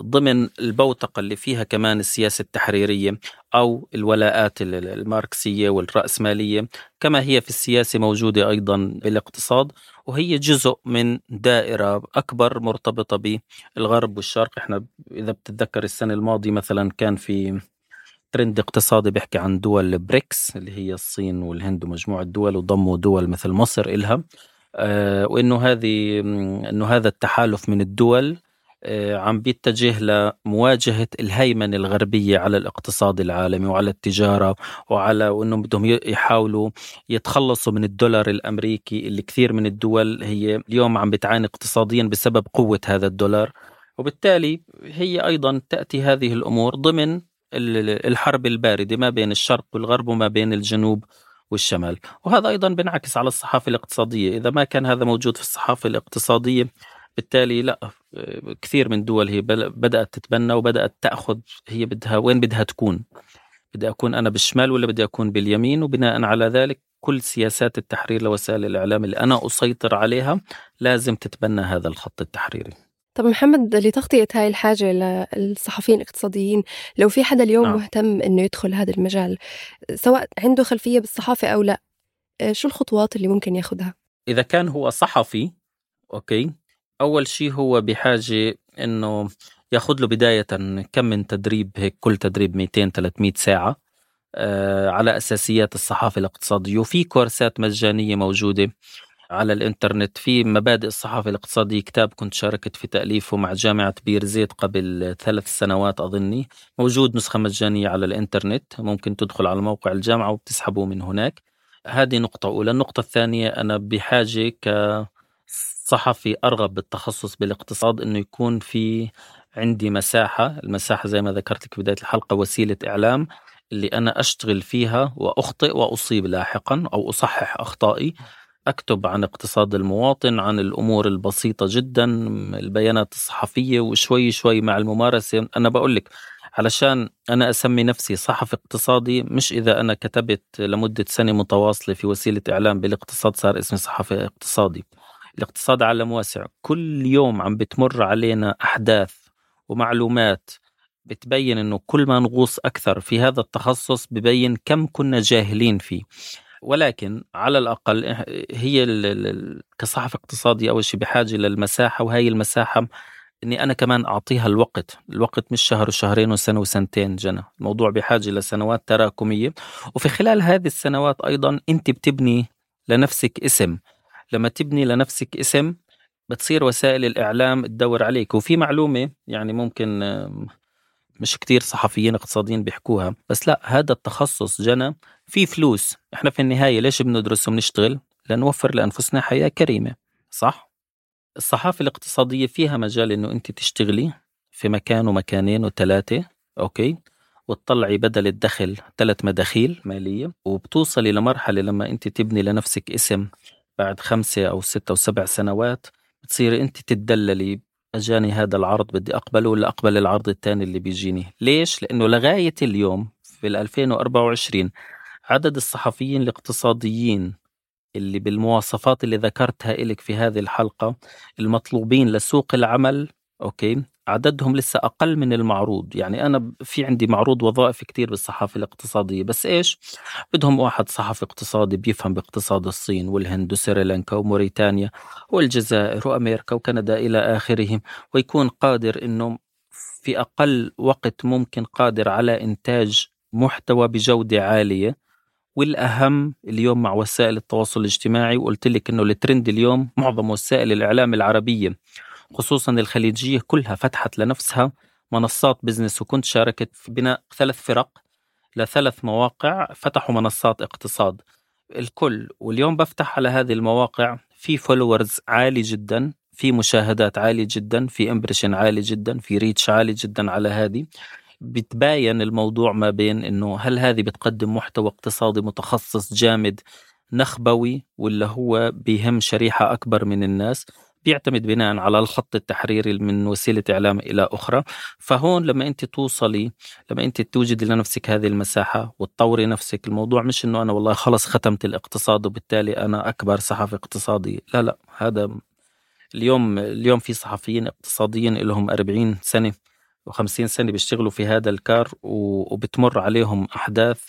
ضمن البوتقة اللي فيها كمان السياسة التحريرية أو الولاءات ال- ال- الماركسية والرأسمالية كما هي في السياسة موجودة أيضا بالاقتصاد وهي جزء من دائرة أكبر مرتبطة بالغرب والشرق. إحنا إذا بتتذكر السنة الماضية مثلا كان في ترند اقتصادي بيحكي عن دول بريكس اللي هي الصين والهند ومجموعة دول وضموا دول مثل مصر إلها. آه، وإنه هذه إنه هذا التحالف من الدول آه، عم بيتجه لمواجهة الهيمنة الغربية على الاقتصاد العالمي وعلى التجارة وعلى وانهم بدهم يحاولوا يتخلصوا من الدولار الأمريكي اللي كثير من الدول هي اليوم عم بتعاني اقتصاديا بسبب قوة هذا الدولار. وبالتالي هي أيضا تأتي هذه الأمور ضمن الحرب الباردة ما بين الشرق والغرب وما بين الجنوب والشمال. وهذا أيضا بينعكس على الصحافة الاقتصادية. إذا ما كان هذا موجود في الصحافة الاقتصادية بالتالي لا كثير من دول هي بدأت تتبنى وبدأت تأخذ هي بدها وين بدها تكون بدي أكون أنا بالشمال ولا بدي أكون باليمين وبناء على ذلك كل سياسات التحرير لوسائل الإعلام اللي أنا أسيطر عليها لازم تتبنى هذا الخط التحريري طب محمد لتغطية هاي الحاجة للصحفيين الاقتصاديين لو في حدا اليوم نعم. مهتم إنه يدخل هذا المجال سواء عنده خلفية بالصحافة أو لا آه، شو الخطوات اللي ممكن ياخذها؟ إذا كان هو صحفي أوكي أول شيء هو بحاجة إنه ياخذ له بداية كم من تدريب هيك كل تدريب 200 300 ساعة آه على أساسيات الصحافة الاقتصادية. وفي كورسات مجانية موجودة على الإنترنت. في مبادئ الصحافة الاقتصادية. كتاب كنت شاركت في تأليفه مع جامعة بير زيت قبل ثلاث سنوات أظني. موجود نسخة مجانية على الإنترنت. ممكن تدخل على موقع الجامعة وبتسحبه من هناك. هذه نقطة أولى. النقطة الثانية أنا بحاجة كصحفي أرغب بالتخصص بالاقتصاد أنه يكون في عندي مساحة المساحة زي ما ذكرت لك في بداية الحلقة وسيلة إعلام اللي أنا أشتغل فيها وأخطئ وأصيب لاحقا أو أصحح أخطائي. أكتب عن اقتصاد المواطن عن الأمور البسيطة جدا البيانات الصحفية وشوي شوي مع الممارسة. أنا بقول لك علشان أنا أسمي نفسي صحفي اقتصادي مش إذا أنا كتبت لمدة سنة متواصلة في وسيلة إعلام بالاقتصاد صار اسمي صحفي اقتصادي. الاقتصاد عالم واسع كل يوم عم بتمر علينا أحداث ومعلومات بتبين إنه كل ما نغوص أكثر في هذا التخصص ببين كم كنا جاهلين فيه. ولكن على الأقل هي كصحفي اقتصادي أول شيء بحاجة للمساحه وهي المساحة إني أنا كمان أعطيها الوقت، الوقت مش شهر وشهرين وسنة وسنتين جنى، الموضوع بحاجة لسنوات تراكمية. وفي خلال هذه السنوات أيضا أنت بتبني لنفسك اسم، لما تبني لنفسك اسم بتصير وسائل الإعلام تدور عليك. وفي معلومة يعني ممكن مش كتير صحفيين اقتصاديين بيحكوها بس لا هذا التخصص جنى في فلوس. إحنا في النهاية ليش بندرس وبنشتغل؟ لنوفر لأنفسنا حياة كريمة. صح؟ الصحافة الاقتصادية فيها مجال إنه أنت تشتغلي في مكان ومكانين وثلاثة أوكي؟ وتطلعي بدل الدخل ثلاث مداخيل مالية وبتوصلي لمرحلة لما أنت تبني لنفسك اسم. بعد خمسة أو ستة أو سبع سنوات بتصيري أنت تدللي اجاني هذا العرض بدي أقبله ولا اقبل العرض الثاني اللي بيجيني. ليش؟ لأنه لغاية اليوم في 2024 عدد الصحفيين الاقتصاديين اللي بالمواصفات اللي ذكرتها لك في هذه الحلقة المطلوبين لسوق العمل أوكي؟ عددهم لسه أقل من المعروض. يعني أنا في عندي معروض وظائف كتير بالصحافة الاقتصادية بس إيش؟ بدهم واحد صحفي اقتصادي بيفهم باقتصاد الصين والهند وسريلانكا وموريتانيا والجزائر وأمريكا وكندا إلى اخره ويكون قادر إنه في أقل وقت ممكن قادر على إنتاج محتوى بجودة عالية. والأهم اليوم مع وسائل التواصل الاجتماعي وقلت لك إنه الترند اليوم معظم وسائل الإعلام العربية. خصوصا الخليجية كلها فتحت لنفسها منصات business وكنت شاركت في بناء ثلاث فرق لثلاث مواقع فتحوا منصات اقتصاد. الكل واليوم بفتح على هذه المواقع في followers عالي جدا في مشاهدات عالية جدا في impression عالي جدا في reach عالي جدا على هذه. بتباين الموضوع ما بين إنه هل هذه بتقدم محتوى اقتصادي متخصص جامد نخبوي ولا هو بيهم شريحة أكبر من الناس؟ بيعتمد بناء على الخط التحريري من وسيلة إعلام إلى أخرى. فهون لما أنت توصلي لما أنت توجدي لنفسك هذه المساحة وتطوري نفسك الموضوع مش إنه أنا والله خلص ختمت الاقتصاد وبالتالي أنا أكبر صحفي اقتصادي. لا لا هذا اليوم اليوم في صحفيين اقتصاديين لهم 40 سنة و50 سنة بيشتغلوا في هذا الكار وبتمر عليهم أحداث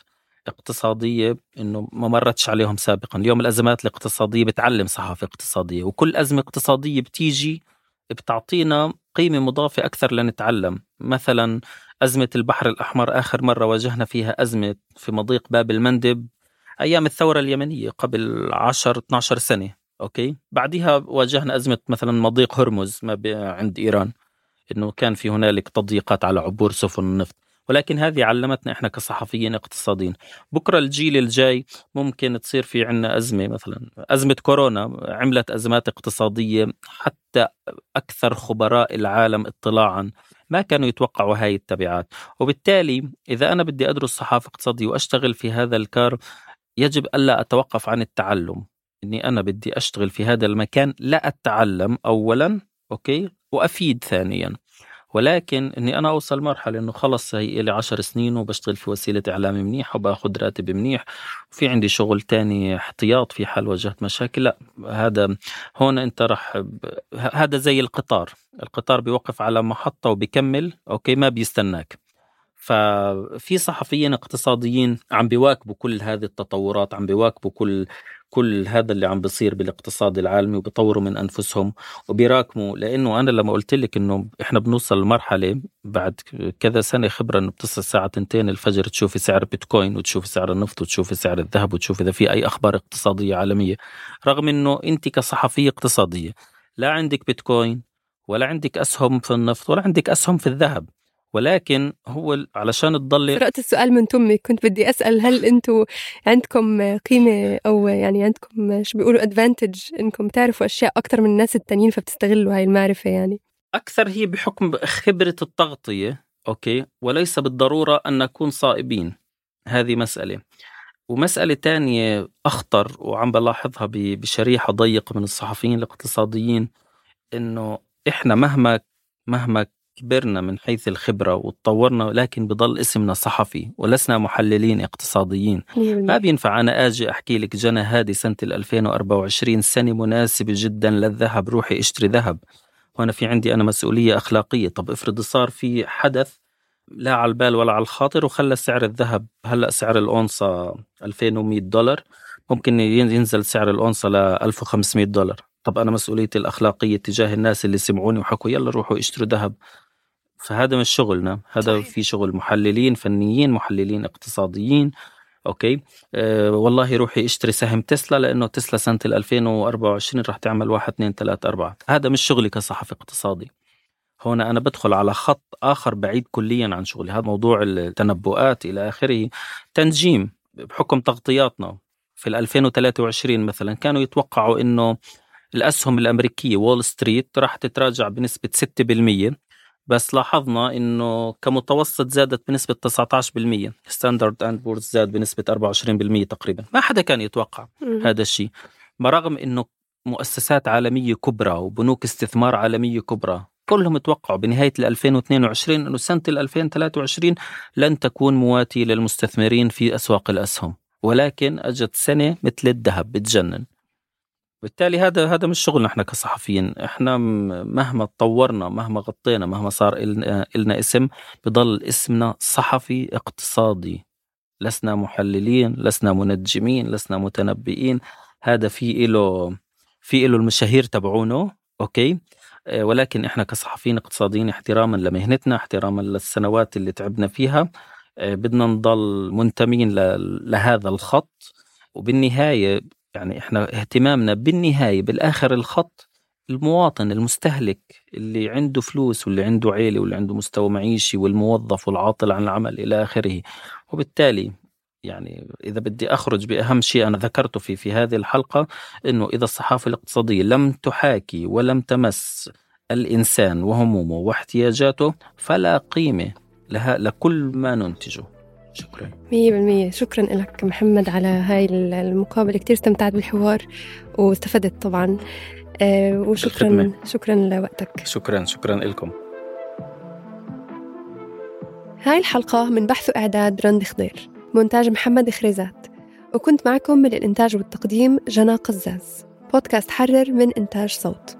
اقتصادية إنه ما مرتش عليهم سابقا. اليوم الأزمات الاقتصادية بتعلم صحافة اقتصادية وكل أزمة اقتصادية بتيجي بتعطينا قيمة مضافة أكثر لنتعلم. مثلا أزمة البحر الأحمر آخر مرة واجهنا فيها أزمة في مضيق باب المندب أيام الثورة اليمنية قبل 10 12 سنة أوكي؟ بعدها واجهنا أزمة مثلا مضيق هرمز ما عند إيران إنه كان في هنالك تضييقات على عبور سفن النفط. ولكن هذه علمتنا إحنا كصحفيين اقتصاديين. بكرة الجيل الجاي ممكن تصير في عنا أزمة مثلا أزمة كورونا عملت أزمات اقتصادية حتى أكثر خبراء العالم اطلاعا ما كانوا يتوقعوا هاي التبعات. وبالتالي إذا أنا بدي أدرس صحافة اقتصادية وأشتغل في هذا الكار يجب ألا أتوقف عن التعلم. إني أنا بدي أشتغل في هذا المكان لا أتعلم اولا أوكي؟ وأفيد ثانيا. ولكن إني أنا أوصل مرحله إنه خلص هي لي 10 سنين وبشتغل في وسيلة اعلام منيح وبأخذ راتب منيح. وفي عندي شغل تاني احتياط في حال واجهت مشاكل. لا هذا هون أنت راح هذا زي القطار. القطار بيوقف على محطة وبيكمل أوكي ما بيستناك. ففي صحفيين اقتصاديين عم بيواكبوا كل هذه التطورات عم بيواكبوا كل كل هذا اللي عم بيصير بالاقتصاد العالمي وبيطوروا من أنفسهم. وبيراكموا لأنه أنا لما قلت لك إنه إحنا بنوصل لمرحلة بعد كذا سنة خبره انه بتصل الساعة 2 الفجر تشوفي سعر بيتكوين وتشوفي سعر النفط وتشوفي سعر الذهب وتشوفي إذا في أي أخبار اقتصادية عالمية. رغم إنه أنت كصحفية اقتصادية لا عندك بيتكوين ولا عندك أسهم في النفط ولا عندك أسهم في الذهب. ولكن هو علشان تضل قرأت السؤال من تمي كنت بدي أسأل هل أنتم عندكم قيمة أو يعني عندكم شو بيقولوا ادفانتج إنكم تعرفوا أشياء أكثر من الناس التانيين فبتستغلوا هاي المعرفة يعني؟ أكثر هي بحكم خبرة التغطية أوكي؟ وليس بالضرورة أن نكون صائبين. هذه مسألة. ومسألة تانية أخطر وعم بلاحظها بشريحة ضيقة من الصحفيين الاقتصاديين إنه إحنا مهما مهما كبرنا من حيث الخبرة وتطورنا لكن بضل اسمنا صحفي ولسنا محللين اقتصاديين. ما بينفع أنا أجي أحكي لك جنى هذه سنة 2024 سنة مناسبة جدا للذهب روحي اشتري ذهب. وأنا في عندي أنا مسؤولية أخلاقية. طب افرض صار في حدث لا على البال ولا على الخاطر وخلى سعر الذهب هلأ سعر الأونصة 2100 دولار ممكن ينزل سعر الأونصة ل 1500 دولار. طب أنا مسؤوليتي الأخلاقية تجاه الناس اللي سمعوني وحكوا يلا روحوا اشتروا ذهب. فهذا مش شغلنا هذا صحيح. في شغل محللين فنيين محللين اقتصاديين أوكي؟ أه والله روحي اشتري سهم تسلا لأنه تسلا سنة 2024 راح تعمل 1 2 3 4 هذا مش شغلي كصحفي اقتصادي. هنا أنا بدخل على خط آخر بعيد كليا عن شغلي. هذا موضوع التنبؤات إلى آخره. تنجيم بحكم تغطياتنا في 2023 مثلا كانوا يتوقعوا إنه الأسهم الأمريكية وول ستريت راح تتراجع بنسبة 6% بس لاحظنا إنه كمتوسط زادت بنسبة 19% ستاندرد آند بورز زاد بنسبة 24% تقريبا. ما حدا كان يتوقع هذا الشيء رغم إنه مؤسسات عالمية كبرى وبنوك استثمار عالمية كبرى كلهم توقعوا بنهاية 2022 إنه سنة 2023 لن تكون مواتيه للمستثمرين في أسواق الأسهم ولكن اجت سنة مثل الذهب بتجنن. بالتالي هذا هذا مش شغلنا إحنا كصحفيين. إحنا مهما تطورنا مهما غطينا مهما صار لنا اسم بضل اسمنا صحفي اقتصادي. لسنا محللين لسنا منجمين لسنا متنبئين. هذا في له في له المشاهير تبعونه أوكي؟ آه، ولكن إحنا كصحفيين اقتصاديين احتراما لمهنتنا احتراما للسنوات اللي تعبنا فيها آه، بدنا نضل منتمين لهذا الخط. وبالنهاية يعني إحنا اهتمامنا بالنهاية بالآخر الخط المواطن المستهلك اللي عنده فلوس واللي عنده عيلة واللي عنده مستوى معيشي والموظف والعاطل عن العمل إلى آخره. وبالتالي يعني إذا بدي أخرج بأهم شيء أنا ذكرته في في هذه الحلقة إنه إذا الصحافة الاقتصادية لم تحاكي ولم تمس الإنسان وهمومه واحتياجاته فلا قيمة لها لكل ما ننتجه. شكرا. مية بالمية. شكرا لك محمد على هاي المقابلة. كتير استمتعت بالحوار واستفدت طبعا. آه وشكرا بالخدمة. شكرا لوقتك. شكرا شكرا لكم. هاي الحلقة من بحث وإعداد رند خضير مونتاج محمد خريزات. وكنت معكم من الإنتاج والتقديم جنى قزاز بودكاست حرر من إنتاج صوت.